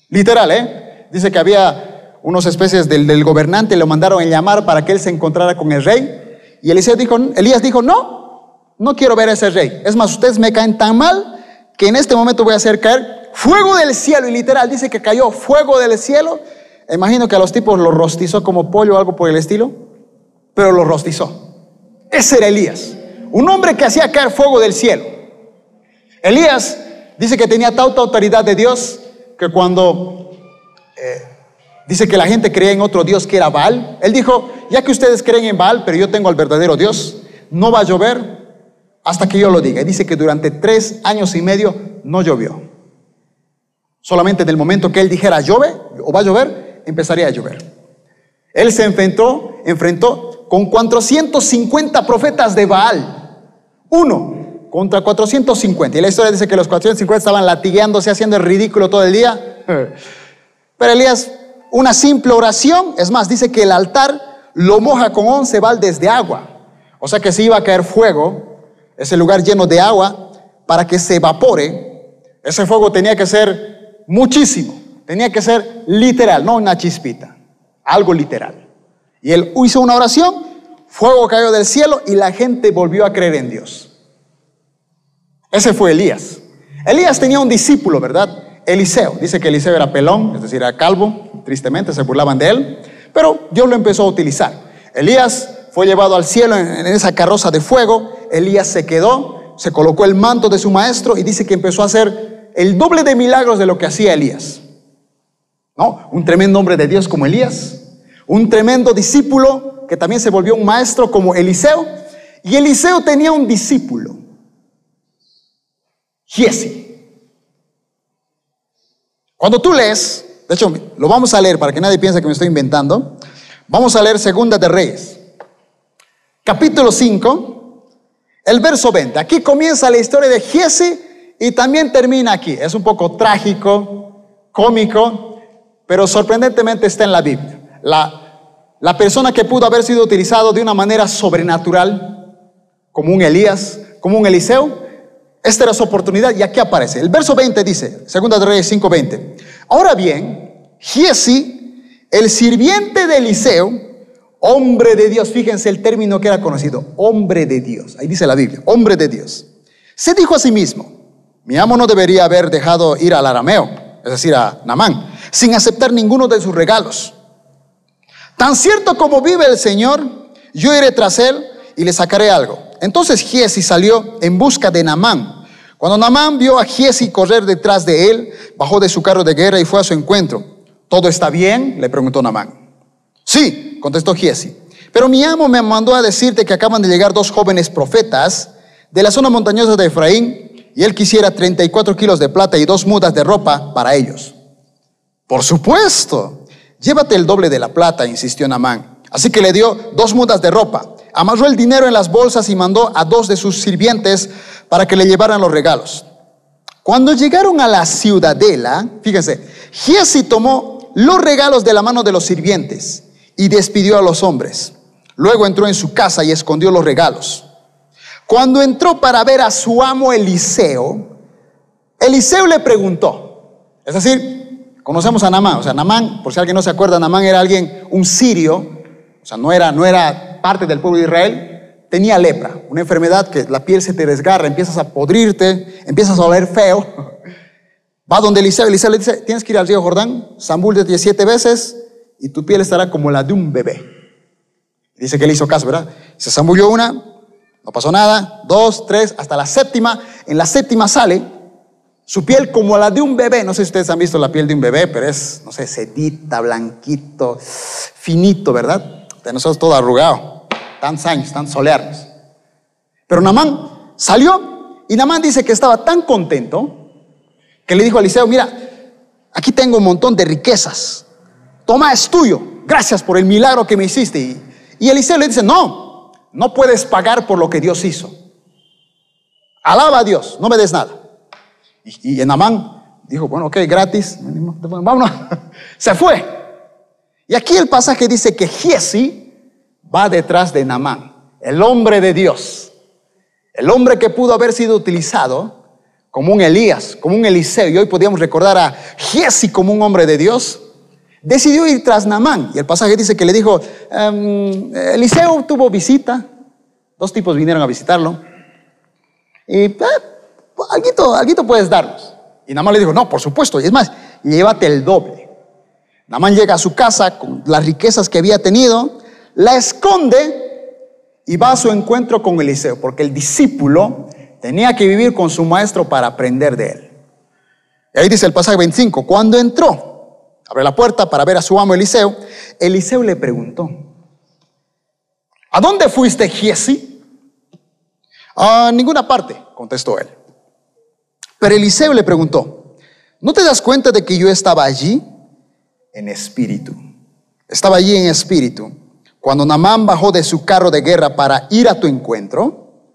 Literal, ¿eh? Dice que había unos especies del, gobernante lo mandaron a llamar para que él se encontrara con el rey. Y Eliseo dijo, Elías dijo, no, no quiero ver a ese rey. Es más, ustedes me caen tan mal que en este momento voy a hacer caer fuego del cielo. Y literal dice que cayó fuego del cielo. Imagino que a los tipos los rostizó como pollo o algo por el estilo, pero los rostizó. Ese era Elías, un hombre que hacía caer fuego del cielo. Elías dice que tenía tanta autoridad de Dios que cuando eh, Dice que la gente creía en otro Dios que era Baal. Él dijo, ya que ustedes creen en Baal, pero yo tengo al verdadero Dios, no va a llover hasta que yo lo diga. Y dice que durante tres años y medio no llovió. Solamente en el momento que él dijera, llove o va a llover, empezaría a llover. Él se enfrentó, enfrentó con 450 profetas de Baal. Uno contra 450. Y la historia dice que los 450 estaban latigueándose, haciendo el ridículo todo el día. [LAUGHS] Pero Elías, una simple oración, es más, dice que el altar lo moja con 11 baldes de agua. O sea que si iba a caer fuego, ese lugar lleno de agua, para que se evapore, ese fuego tenía que ser muchísimo, tenía que ser literal, no una chispita, algo literal. Y él hizo una oración, fuego cayó del cielo y la gente volvió a creer en Dios. Ese fue Elías. Elías tenía un discípulo, ¿verdad? Eliseo. Dice que Eliseo era pelón, es decir, era calvo, tristemente se burlaban de él, pero Dios lo empezó a utilizar. Elías fue llevado al cielo en, esa carroza de fuego, Elías se quedó, se colocó el manto de su maestro y dice que empezó a hacer el doble de milagros de lo que hacía Elías. ¿No? Un tremendo hombre de Dios como Elías, un tremendo discípulo que también se volvió un maestro como Eliseo, y Eliseo tenía un discípulo, Giesi. Cuando tú lees, de hecho, lo vamos a leer para que nadie piense que me estoy inventando. Vamos a leer Segunda de Reyes, capítulo 5, el verso 20. Aquí comienza la historia de Giesi y también termina aquí. Es un poco trágico, cómico, pero sorprendentemente está en la Biblia. La, la persona que pudo haber sido utilizado de una manera sobrenatural, como un Elías, como un Eliseo, esta era su oportunidad y aquí aparece. El verso 20 dice, Segunda de Reyes 5:20. Ahora bien, Giesi, el sirviente de Eliseo, hombre de Dios, fíjense el término que era conocido, hombre de Dios. Ahí dice la Biblia, hombre de Dios. Se dijo a sí mismo, mi amo no debería haber dejado ir al arameo, es decir, a Namán, sin aceptar ninguno de sus regalos. Tan cierto como vive el Señor, yo iré tras él y le sacaré algo. Entonces Giesi salió en busca de Namán cuando Namán vio a Giesi correr detrás de él, bajó de su carro de guerra y fue a su encuentro. ¿Todo está bien? le preguntó Namán. Sí, contestó Giesi. Pero mi amo me mandó a decirte que acaban de llegar dos jóvenes profetas de la zona montañosa de Efraín y él quisiera 34 kilos de plata y dos mudas de ropa para ellos. Por supuesto, llévate el doble de la plata, insistió Namán. Así que le dio dos mudas de ropa amarró el dinero en las bolsas y mandó a dos de sus sirvientes para que le llevaran los regalos. Cuando llegaron a la ciudadela, fíjense, Giesi tomó los regalos de la mano de los sirvientes y despidió a los hombres. Luego entró en su casa y escondió los regalos. Cuando entró para ver a su amo Eliseo, Eliseo le preguntó, es decir, conocemos a Namán, o sea, Namán, por si alguien no se acuerda, Namán era alguien, un sirio, o sea, no era, no era parte del pueblo de Israel, tenía lepra, una enfermedad que la piel se te desgarra, empiezas a podrirte, empiezas a oler feo. Va donde Eliseo, Eliseo le dice, tienes que ir al río Jordán, zambúllete siete veces y tu piel estará como la de un bebé. Dice que le hizo caso, ¿verdad? Se zambulló una, no pasó nada, dos, tres, hasta la séptima. En la séptima sale su piel como la de un bebé. No sé si ustedes han visto la piel de un bebé, pero es, no sé, sedita, blanquito, finito, ¿verdad? de nosotros todo arrugado, tan años, tan solearnos. Pero Namán salió y Namán dice que estaba tan contento que le dijo a Eliseo, mira, aquí tengo un montón de riquezas, toma, es tuyo, gracias por el milagro que me hiciste. Y, y Eliseo le dice, no, no puedes pagar por lo que Dios hizo. Alaba a Dios, no me des nada. Y, y Namán dijo, bueno, ok, gratis, vámonos. [LAUGHS] Se fue. Y aquí el pasaje dice que Giesi va detrás de Namán, el hombre de Dios, el hombre que pudo haber sido utilizado como un Elías, como un Eliseo, y hoy podríamos recordar a Giesi como un hombre de Dios, decidió ir tras Namán. Y el pasaje dice que le dijo, em, Eliseo tuvo visita, dos tipos vinieron a visitarlo, y eh, algo, puedes darnos. Y Namán le dijo, no, por supuesto, y es más, llévate el doble. Namán llega a su casa con las riquezas que había tenido, la esconde y va a su encuentro con Eliseo, porque el discípulo tenía que vivir con su maestro para aprender de él. Y ahí dice el pasaje 25, cuando entró, abre la puerta para ver a su amo Eliseo, Eliseo le preguntó, ¿a dónde fuiste, Giesi? A ninguna parte, contestó él. Pero Eliseo le preguntó, ¿no te das cuenta de que yo estaba allí? en espíritu. Estaba allí en espíritu. Cuando Namán bajó de su carro de guerra para ir a tu encuentro,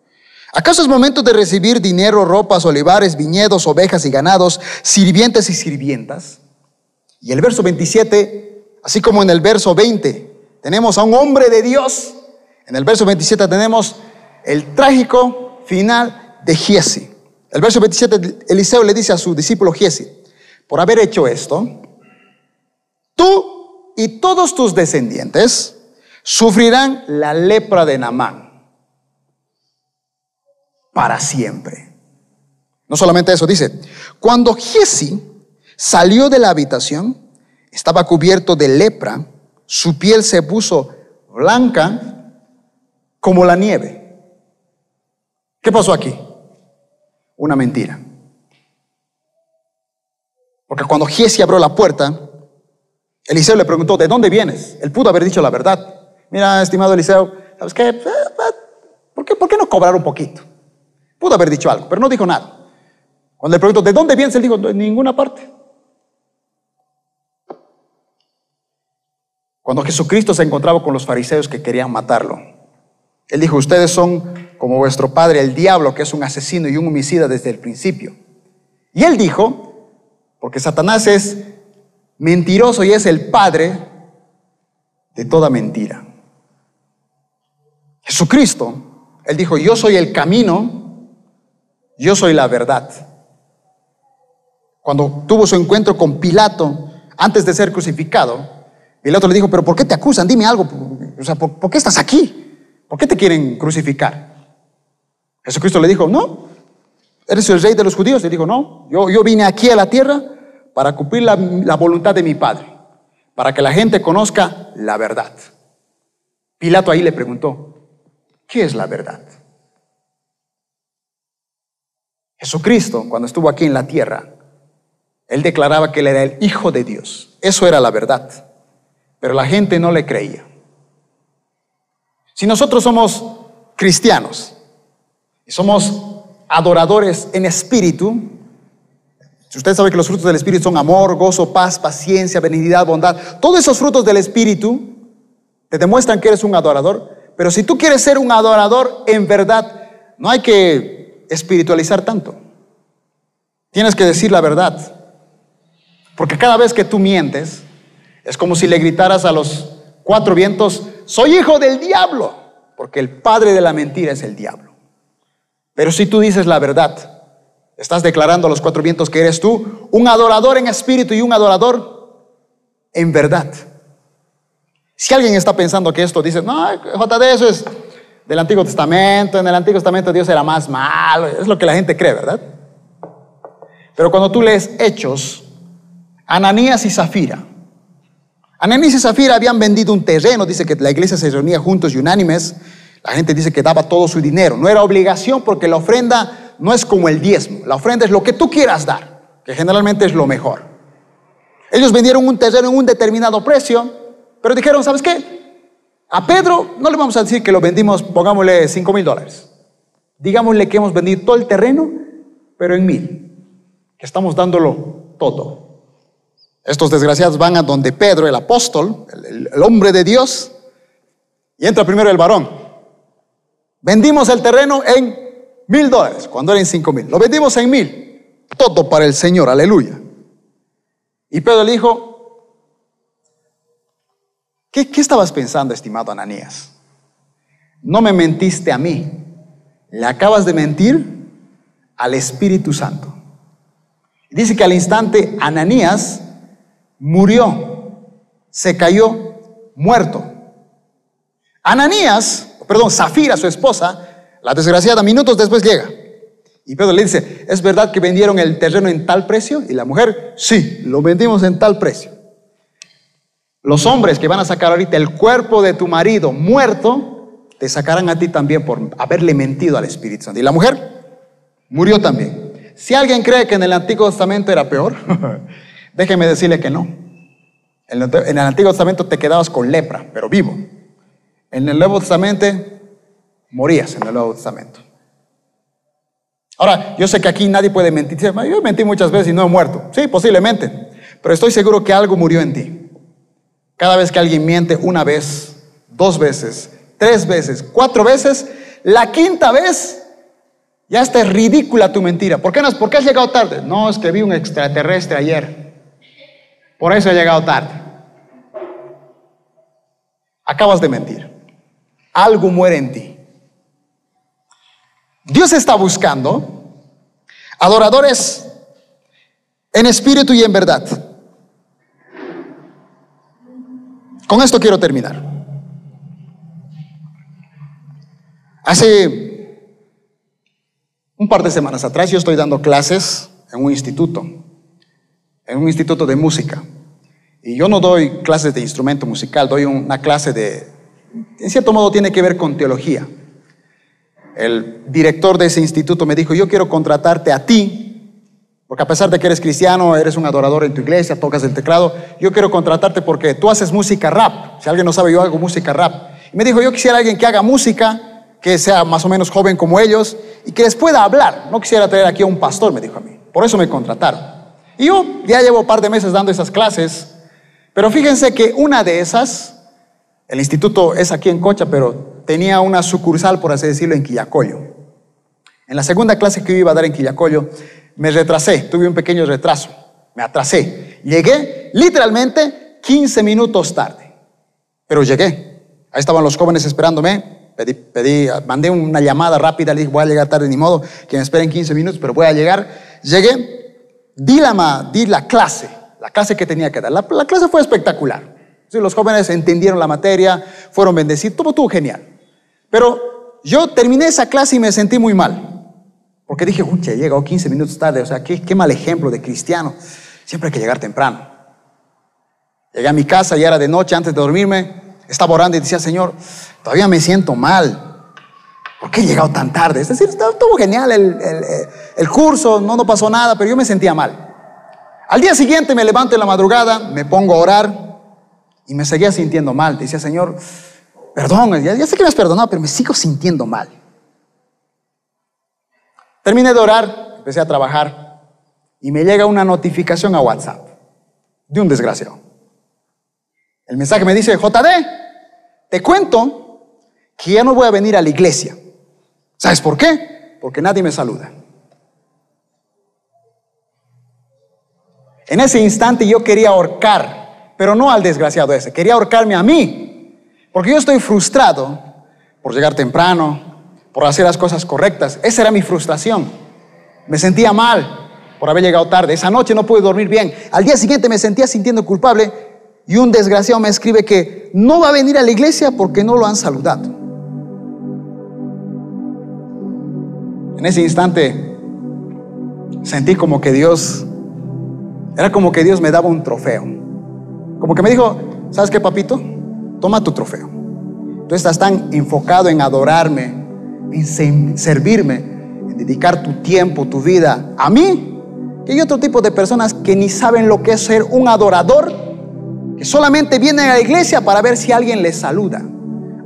¿acaso es momento de recibir dinero, ropas, olivares, viñedos, ovejas y ganados, sirvientes y sirvientas? Y el verso 27, así como en el verso 20, tenemos a un hombre de Dios. En el verso 27 tenemos el trágico final de Giesi. El verso 27, Eliseo le dice a su discípulo Giesi, por haber hecho esto, tú y todos tus descendientes sufrirán la lepra de Namán para siempre. No solamente eso, dice, cuando Giesi salió de la habitación, estaba cubierto de lepra, su piel se puso blanca como la nieve. ¿Qué pasó aquí? Una mentira. Porque cuando Giesi abrió la puerta, Eliseo le preguntó, ¿de dónde vienes? Él pudo haber dicho la verdad. Mira, estimado Eliseo, ¿sabes qué? Eh, eh, ¿Por qué, por qué no cobrar un poquito? Pudo haber dicho algo, pero no dijo nada. Cuando le preguntó, ¿de dónde vienes? Él dijo, de ninguna parte. Cuando Jesucristo se encontraba con los fariseos que querían matarlo, él dijo, ustedes son como vuestro padre el diablo, que es un asesino y un homicida desde el principio. Y él dijo, porque Satanás es mentiroso y es el padre de toda mentira. Jesucristo, él dijo, yo soy el camino, yo soy la verdad. Cuando tuvo su encuentro con Pilato antes de ser crucificado, Pilato le dijo, pero ¿por qué te acusan? Dime algo. O sea, ¿por, qué estás aquí? ¿Por qué te quieren crucificar? Jesucristo le dijo, no, eres el rey de los judíos. Le dijo, no, yo, yo vine aquí a la tierra para cumplir la, la voluntad de mi Padre, para que la gente conozca la verdad. Pilato ahí le preguntó, ¿qué es la verdad? Jesucristo, cuando estuvo aquí en la tierra, él declaraba que él era el Hijo de Dios. Eso era la verdad. Pero la gente no le creía. Si nosotros somos cristianos y somos adoradores en espíritu, si usted sabe que los frutos del espíritu son amor, gozo, paz, paciencia, benignidad, bondad, todos esos frutos del espíritu te demuestran que eres un adorador. Pero si tú quieres ser un adorador en verdad, no hay que espiritualizar tanto. Tienes que decir la verdad. Porque cada vez que tú mientes, es como si le gritaras a los cuatro vientos, soy hijo del diablo, porque el padre de la mentira es el diablo. Pero si tú dices la verdad, estás declarando a los cuatro vientos que eres tú un adorador en espíritu y un adorador en verdad. Si alguien está pensando que esto dice, no, JD, eso es del Antiguo Testamento, en el Antiguo Testamento Dios era más malo, es lo que la gente cree, ¿verdad? Pero cuando tú lees Hechos, Ananías y Zafira, Ananías y Zafira habían vendido un terreno, dice que la iglesia se reunía juntos y unánimes, la gente dice que daba todo su dinero, no era obligación porque la ofrenda no es como el diezmo, la ofrenda es lo que tú quieras dar, que generalmente es lo mejor. Ellos vendieron un terreno en un determinado precio, pero dijeron, ¿sabes qué? A Pedro no le vamos a decir que lo vendimos, pongámosle 5 mil dólares. Digámosle que hemos vendido todo el terreno, pero en mil, que estamos dándolo todo. Estos desgraciados van a donde Pedro, el apóstol, el, hombre de Dios, y entra primero el varón. Vendimos el terreno en mil dólares, cuando era en cinco mil. Lo vendimos en mil. Todo para el Señor, aleluya. Y Pedro le dijo, ¿qué, qué estabas pensando, estimado Ananías? No me mentiste a mí, le acabas de mentir al Espíritu Santo. Dice que al instante Ananías murió, se cayó muerto. Ananías, perdón, Zafira, su esposa, la desgraciada, minutos después llega. Y Pedro le dice, ¿es verdad que vendieron el terreno en tal precio? Y la mujer, sí, lo vendimos en tal precio. Los hombres que van a sacar ahorita el cuerpo de tu marido muerto, te sacarán a ti también por haberle mentido al Espíritu Santo. Y la mujer murió también. Si alguien cree que en el Antiguo Testamento era peor, [LAUGHS] Déjeme decirle que no. En el Antiguo Testamento te quedabas con lepra, pero vivo. En el Nuevo Testamento morías en el Nuevo Testamento. Ahora, yo sé que aquí nadie puede mentir. Yo mentí muchas veces y no he muerto. Sí, posiblemente. Pero estoy seguro que algo murió en ti. Cada vez que alguien miente una vez, dos veces, tres veces, cuatro veces, la quinta vez ya está ridícula tu mentira. ¿Por qué, no, ¿Por qué has llegado tarde? No, es que vi un extraterrestre ayer. Por eso he llegado tarde. Acabas de mentir. Algo muere en ti. Dios está buscando adoradores en espíritu y en verdad. Con esto quiero terminar. Hace un par de semanas atrás yo estoy dando clases en un instituto, en un instituto de música. Y yo no doy clases de instrumento musical, doy una clase de, en cierto modo tiene que ver con teología. El director de ese instituto me dijo, yo quiero contratarte a ti porque a pesar de que eres cristiano, eres un adorador en tu iglesia, tocas el teclado, yo quiero contratarte porque tú haces música rap. Si alguien no sabe, yo hago música rap. Y me dijo, yo quisiera alguien que haga música, que sea más o menos joven como ellos y que les pueda hablar. No quisiera traer aquí a un pastor, me dijo a mí. Por eso me contrataron. Y yo ya llevo un par de meses dando esas clases, pero fíjense que una de esas, el instituto es aquí en Cocha, pero tenía una sucursal, por así decirlo, en Quillacollo. En la segunda clase que yo iba a dar en Quillacollo, me retrasé, tuve un pequeño retraso, me atrasé. Llegué literalmente 15 minutos tarde, pero llegué. Ahí estaban los jóvenes esperándome, pedí, pedí, mandé una llamada rápida, le dije, voy a llegar tarde, ni modo, que me esperen 15 minutos, pero voy a llegar. Llegué, di la, di la clase, la clase que tenía que dar. La, clase fue espectacular. los jóvenes entendieron la materia, fueron bendecidos, todo estuvo genial. Pero yo terminé esa clase y me sentí muy mal. Porque dije, uy, llegado 15 minutos tarde, o sea, qué, qué mal ejemplo de cristiano. Siempre hay que llegar temprano. Llegué a mi casa, y era de noche, antes de dormirme, estaba orando y decía, Señor, todavía me siento mal. ¿Por qué he llegado tan tarde? Es decir, estuvo genial el, el, curso, no, no pasó nada, pero yo me sentía mal. Al día siguiente me levanto en la madrugada, me pongo a orar y me seguía sintiendo mal. Decía, Señor, perdón, ya, ya sé que me has perdonado, pero me sigo sintiendo mal. Terminé de orar, empecé a trabajar y me llega una notificación a WhatsApp de un desgraciado. El mensaje me dice, JD, te cuento que ya no voy a venir a la iglesia. ¿Sabes por qué? Porque nadie me saluda. En ese instante yo quería ahorcar, pero no al desgraciado ese, quería ahorcarme a mí, porque yo estoy frustrado por llegar temprano, por hacer las cosas correctas. Esa era mi frustración. Me sentía mal por haber llegado tarde. Esa noche no pude dormir bien. Al día siguiente me sentía sintiendo culpable y un desgraciado me escribe que no va a venir a la iglesia porque no lo han saludado. En ese instante sentí como que Dios, era como que Dios me daba un trofeo. Como que me dijo, ¿sabes qué, papito? Toma tu trofeo. Tú estás tan enfocado en adorarme, en servirme, en dedicar tu tiempo, tu vida a mí, que hay otro tipo de personas que ni saben lo que es ser un adorador, que solamente vienen a la iglesia para ver si alguien les saluda.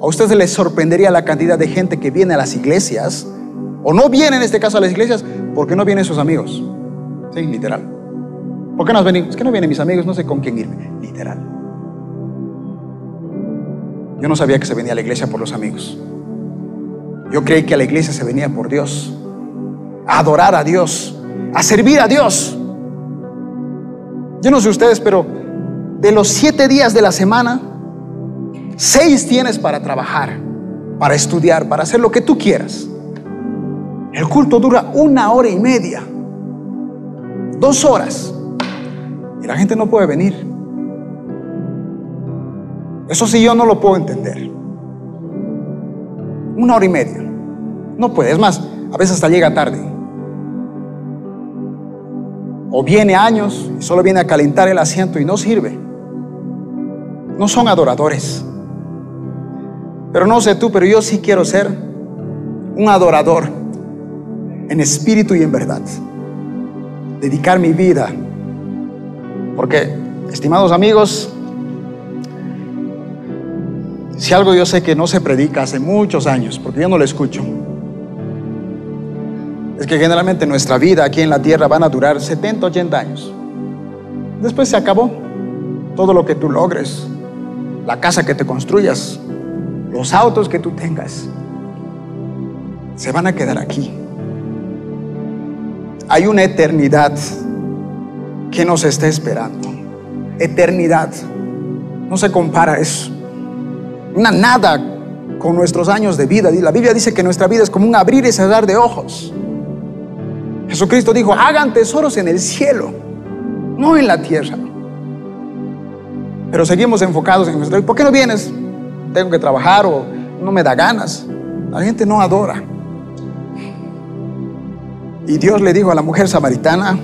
A ustedes les sorprendería la cantidad de gente que viene a las iglesias, o no viene en este caso a las iglesias, porque no vienen sus amigos. Sí, literal. ¿Por qué no has venido? Es que no vienen mis amigos, no sé con quién irme. Literal. Yo no sabía que se venía a la iglesia por los amigos. Yo creí que a la iglesia se venía por Dios, a adorar a Dios, a servir a Dios. Yo no sé ustedes, pero de los siete días de la semana, seis tienes para trabajar, para estudiar, para hacer lo que tú quieras. El culto dura una hora y media, dos horas, y la gente no puede venir. Eso sí yo no lo puedo entender. Una hora y media. No puede, es más, a veces hasta llega tarde. O viene años y solo viene a calentar el asiento y no sirve. No son adoradores. Pero no sé tú, pero yo sí quiero ser un adorador en espíritu y en verdad. Dedicar mi vida. Porque, estimados amigos, si algo yo sé que no se predica hace muchos años, porque yo no lo escucho, es que generalmente nuestra vida aquí en la tierra van a durar 70, 80 años. Después se acabó todo lo que tú logres, la casa que te construyas, los autos que tú tengas, se van a quedar aquí. Hay una eternidad que nos está esperando. Eternidad. No se compara eso. Una nada con nuestros años de vida. La Biblia dice que nuestra vida es como un abrir y cerrar de ojos. Jesucristo dijo, hagan tesoros en el cielo, no en la tierra. Pero seguimos enfocados en nuestra vida. ¿Por qué no vienes? Tengo que trabajar o no me da ganas. La gente no adora. Y Dios le dijo a la mujer samaritana,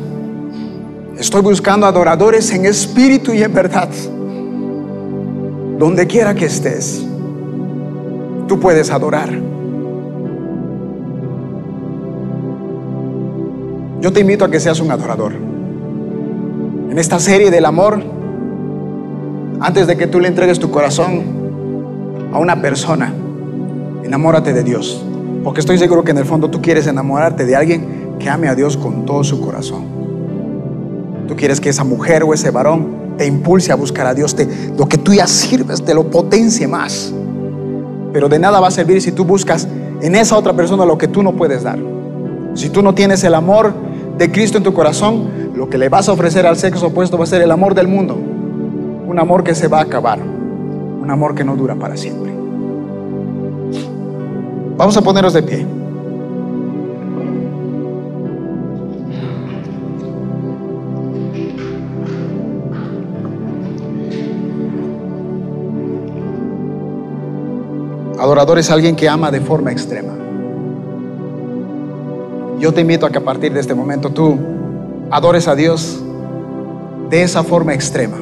estoy buscando adoradores en espíritu y en verdad. Donde quiera que estés, tú puedes adorar. Yo te invito a que seas un adorador. En esta serie del amor, antes de que tú le entregues tu corazón a una persona, enamórate de Dios. Porque estoy seguro que en el fondo tú quieres enamorarte de alguien que ame a Dios con todo su corazón. Tú quieres que esa mujer o ese varón te impulse a buscar a Dios, te, lo que tú ya sirves, te lo potencie más. Pero de nada va a servir si tú buscas en esa otra persona lo que tú no puedes dar. Si tú no tienes el amor de Cristo en tu corazón, lo que le vas a ofrecer al sexo opuesto va a ser el amor del mundo. Un amor que se va a acabar. Un amor que no dura para siempre. Vamos a ponernos de pie. Adorador es alguien que ama de forma extrema. Yo te invito a que a partir de este momento tú adores a Dios de esa forma extrema.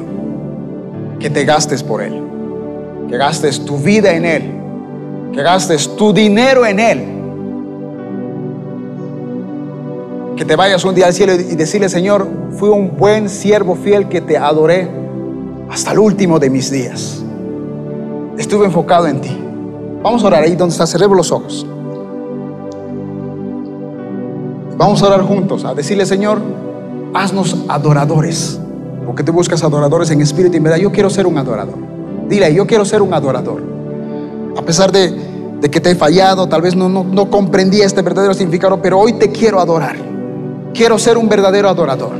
Que te gastes por Él. Que gastes tu vida en Él. Que gastes tu dinero en Él. Que te vayas un día al cielo y decirle, Señor, fui un buen siervo fiel que te adoré hasta el último de mis días. Estuve enfocado en ti. Vamos a orar ahí donde está, cerremos los ojos. Vamos a orar juntos, a decirle, Señor, haznos adoradores. Porque tú buscas adoradores en espíritu y en verdad. Yo quiero ser un adorador. Dile, yo quiero ser un adorador. A pesar de, que te he fallado, tal vez no, no, no comprendí este verdadero significado, pero hoy te quiero adorar. Quiero ser un verdadero adorador.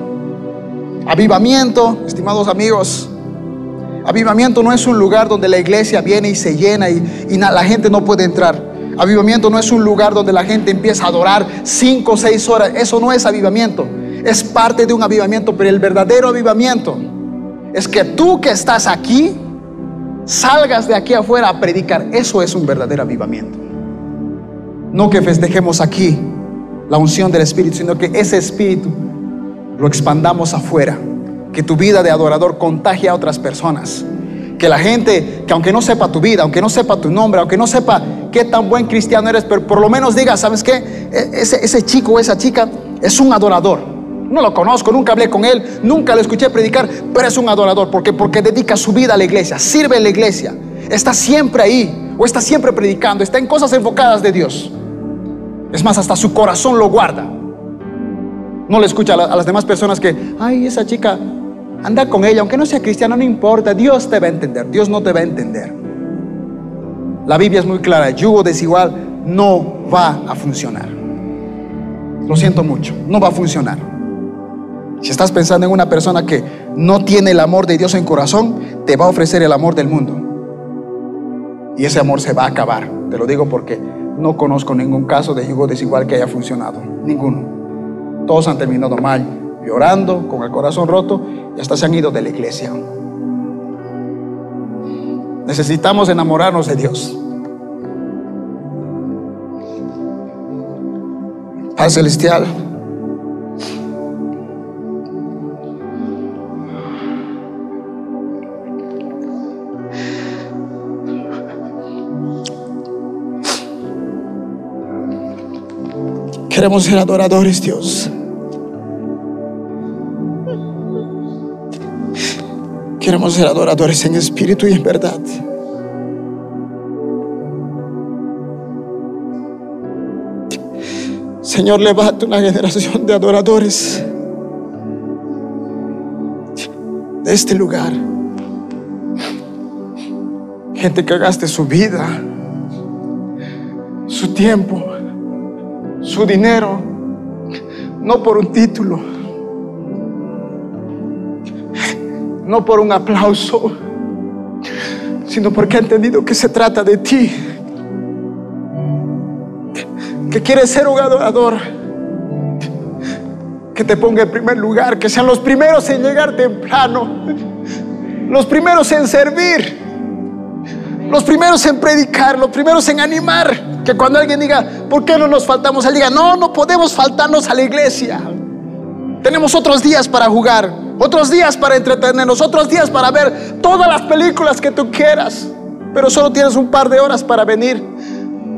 Avivamiento, estimados amigos, Avivamiento no es un lugar donde la iglesia viene y se llena y, la gente no puede entrar. Avivamiento no es un lugar donde la gente empieza a adorar cinco o seis horas. Eso no es avivamiento. Es parte de un avivamiento, pero el verdadero avivamiento es que tú que estás aquí salgas de aquí afuera a predicar. Eso es un verdadero avivamiento. No que festejemos aquí la unción del Espíritu, sino que ese Espíritu lo expandamos afuera que tu vida de adorador contagie a otras personas. Que la gente, que aunque no sepa tu vida, aunque no sepa tu nombre, aunque no sepa qué tan buen cristiano eres, pero por lo menos diga, ¿sabes qué? E, ese, chico o esa chica es un adorador. No lo conozco, nunca hablé con él, nunca lo escuché predicar, pero es un adorador. porque Porque dedica su vida a la iglesia, sirve en la iglesia, está siempre ahí, o está siempre predicando, está en cosas enfocadas de Dios. Es más, hasta su corazón lo guarda. No le escucha a las demás personas que, ay, esa chica Anda con ella, aunque no sea cristiano, no importa, Dios te va a entender, Dios no te va a entender. La Biblia es muy clara, yugo desigual no va a funcionar. Lo siento mucho, no va a funcionar. Si estás pensando en una persona que no tiene el amor de Dios en corazón, te va a ofrecer el amor del mundo. Y ese amor se va a acabar. Te lo digo porque no conozco ningún caso de yugo desigual que haya funcionado. Ninguno. Todos han terminado mal, llorando, con el corazón roto, y hasta se han ido de la iglesia. Necesitamos enamorarnos de Dios. Paz celestial. Queremos ser adoradores, Dios. Queremos ser adoradores en espíritu y en verdad. Señor, levanta una generación de adoradores de este lugar. Gente que gaste su vida, su tiempo, su dinero, no por un título, no por un aplauso, sino porque ha entendido que se trata de ti, que quieres ser un adorador, que te ponga en primer lugar, que sean los primeros en llegar temprano, los primeros en servir, los primeros en predicar, los primeros en animar, que cuando alguien diga, ¿por qué no nos faltamos? Él diga, no, no podemos faltarnos a la iglesia. Tenemos otros días para jugar, otros días para entretenernos, otros días para ver todas las películas que tú quieras, pero solo tienes un par de horas para venir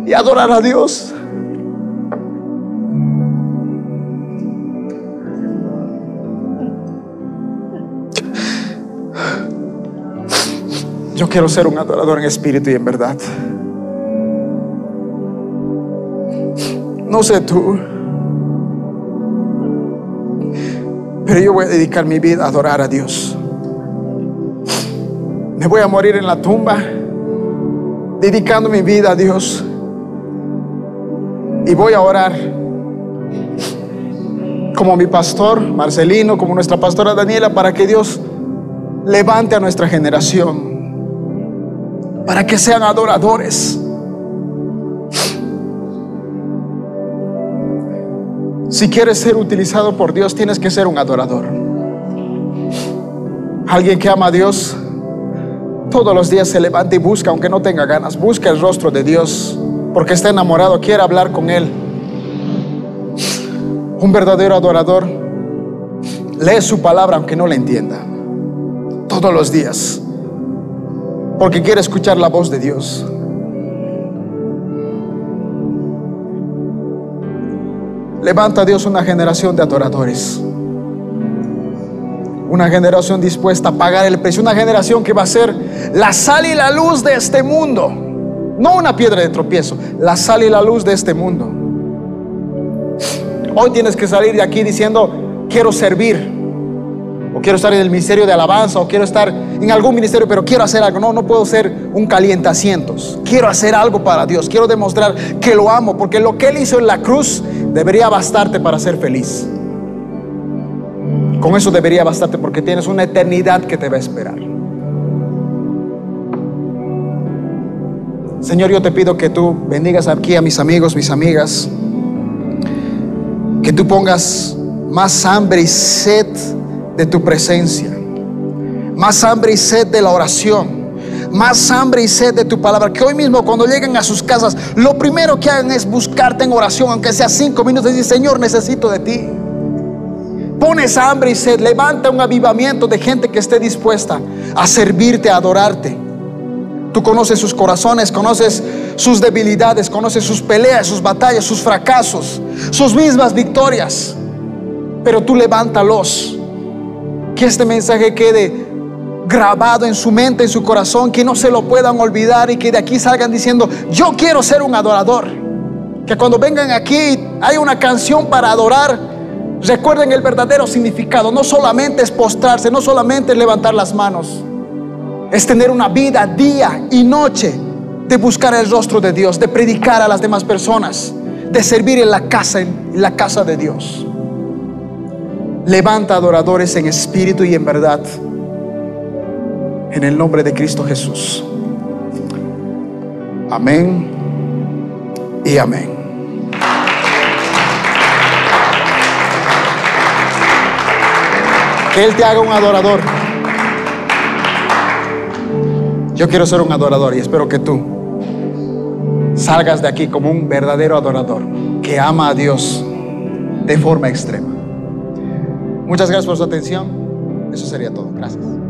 y adorar a Dios. Yo quiero ser un adorador en espíritu y en verdad. No sé tú, pero yo voy a dedicar mi vida a adorar a Dios. Me voy a morir en la tumba dedicando mi vida a Dios. Y voy a orar como mi pastor Marcelino, como nuestra pastora Daniela, para que Dios levante a nuestra generación, para que sean adoradores. Si quieres ser utilizado por Dios, tienes que ser un adorador. Alguien que ama a Dios todos los días se levanta y busca, aunque no tenga ganas, busca el rostro de Dios porque está enamorado, quiere hablar con Él. Un verdadero adorador lee su palabra aunque no la entienda, todos los días, porque quiere escuchar la voz de Dios. Levanta Dios una generación de adoradores. Una generación dispuesta a pagar el precio. Una generación que va a ser la sal y la luz de este mundo. No una piedra de tropiezo. La sal y la luz de este mundo. Hoy tienes que salir de aquí diciendo, quiero servir. O quiero estar en el ministerio de alabanza. O quiero estar en algún ministerio, pero quiero hacer algo. No, no puedo ser un calientacientos. Quiero hacer algo para Dios. Quiero demostrar que lo amo. Porque lo que Él hizo en la cruz debería bastarte para ser feliz. Con eso debería bastarte porque tienes una eternidad que te va a esperar. Señor, yo te pido que tú bendigas aquí a mis amigos, mis amigas, que tú pongas más hambre y sed de tu presencia, más hambre y sed de la oración, más hambre y sed de tu palabra. Que hoy mismo cuando lleguen a sus casas, lo primero que hagan es buscarte en oración, aunque sea cinco minutos, y decir, Señor, necesito de ti. Pones hambre y sed, levanta un avivamiento de gente que esté dispuesta a servirte, a adorarte. Tú conoces sus corazones, conoces sus debilidades, conoces sus peleas, sus batallas, sus fracasos, sus mismas victorias. Pero tú levántalos. Que este mensaje quede grabado en su mente, en su corazón, que no se lo puedan olvidar y que de aquí salgan diciendo, yo quiero ser un adorador. Que cuando vengan aquí hay una canción para adorar, recuerden el verdadero significado. No solamente es postrarse, no solamente es levantar las manos, es tener una vida día y noche de buscar el rostro de Dios, de predicar a las demás personas, de servir en la casa, en la casa de Dios. Levanta adoradores en espíritu y en verdad. En el nombre de Cristo Jesús. Amén y amén. Que Él te haga un adorador. Yo quiero ser un adorador y espero que tú salgas de aquí como un verdadero adorador que ama a Dios de forma extrema. Muchas gracias por su atención. Eso sería todo. Gracias.